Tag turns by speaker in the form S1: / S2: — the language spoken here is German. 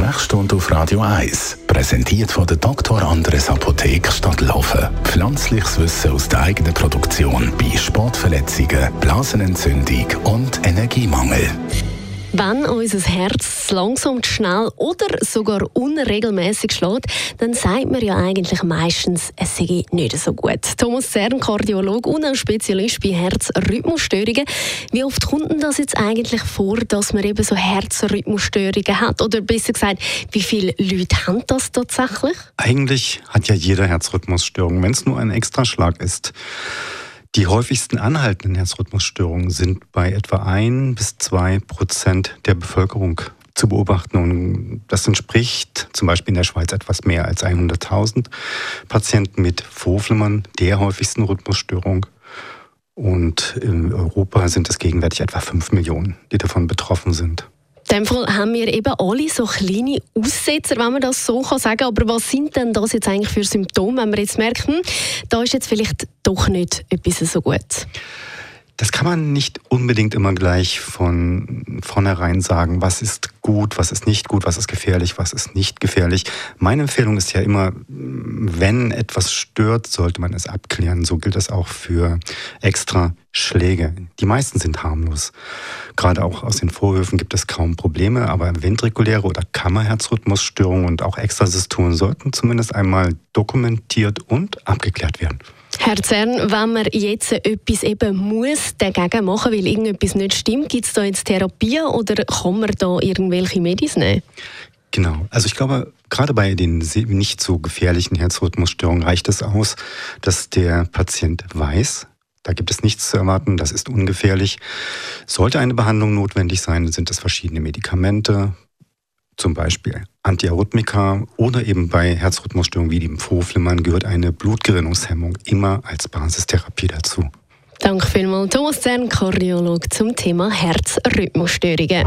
S1: Sprechstunde auf Radio 1, präsentiert von der Dr. Andres Apotheke Stadtlaufen. Pflanzliches Wissen aus der eigenen Produktion bei Sportverletzungen, Blasenentzündung und Energiemangel.
S2: Wenn unser Herz langsam, schnell oder sogar unregelmäßig schlägt, dann sagt man ja eigentlich meistens, es sei nicht so gut. Thomas Zern, Kardiologe und auch Spezialist bei Herzrhythmusstörungen. Wie oft kommt denn das jetzt eigentlich vor, dass man eben so Herzrhythmusstörungen hat? Oder besser gesagt, wie viele Leute haben das tatsächlich?
S3: Eigentlich hat ja jeder Herzrhythmusstörung, wenn es nur ein Extraschlag ist. Die häufigsten anhaltenden Herzrhythmusstörungen sind bei etwa ein bis zwei Prozent der Bevölkerung zu beobachten. Und das entspricht zum Beispiel in der Schweiz etwas mehr als 100.000 Patienten mit Vorflimmern, der häufigsten Rhythmusstörung. Und in Europa sind es gegenwärtig etwa 5 Millionen, die davon betroffen sind.
S2: In dem Fall haben wir eben alle so kleine Aussetzer, wenn man das so sagen kann. Aber was sind denn das jetzt eigentlich für Symptome, wenn man jetzt merkt, hm, da ist jetzt vielleicht doch nicht etwas so gut?
S3: Das kann man nicht unbedingt immer gleich von vornherein sagen, was ist gut, was ist nicht gut, was ist gefährlich, was ist nicht gefährlich. Meine Empfehlung ist ja immer, wenn etwas stört, sollte man es abklären. So gilt das auch für extra Schläge. Die meisten sind harmlos. Gerade auch aus den Vorhöfen gibt es kaum Probleme, aber ventrikuläre oder Kammerherzrhythmusstörungen und auch Extrasystolen sollten zumindest einmal dokumentiert und abgeklärt werden.
S2: Herr Zern, wenn man jetzt etwas eben muss dagegen machen, weil irgendetwas nicht stimmt, gibt es da jetzt Therapie oder kann man da irgendwelche Medis nehmen?
S3: Genau. Also ich glaube, gerade bei den nicht so gefährlichen Herzrhythmusstörungen reicht es aus, dass der Patient weiß, da gibt es nichts zu erwarten, das ist ungefährlich. Sollte eine Behandlung notwendig sein, sind es verschiedene Medikamente, zum Beispiel Antiarrhythmika oder eben bei Herzrhythmusstörungen wie dem Vorflimmern gehört eine Blutgerinnungshemmung immer als Basistherapie dazu.
S2: Danke vielmals, Thomas Zern, Kardiolog zum Thema Herzrhythmusstörungen.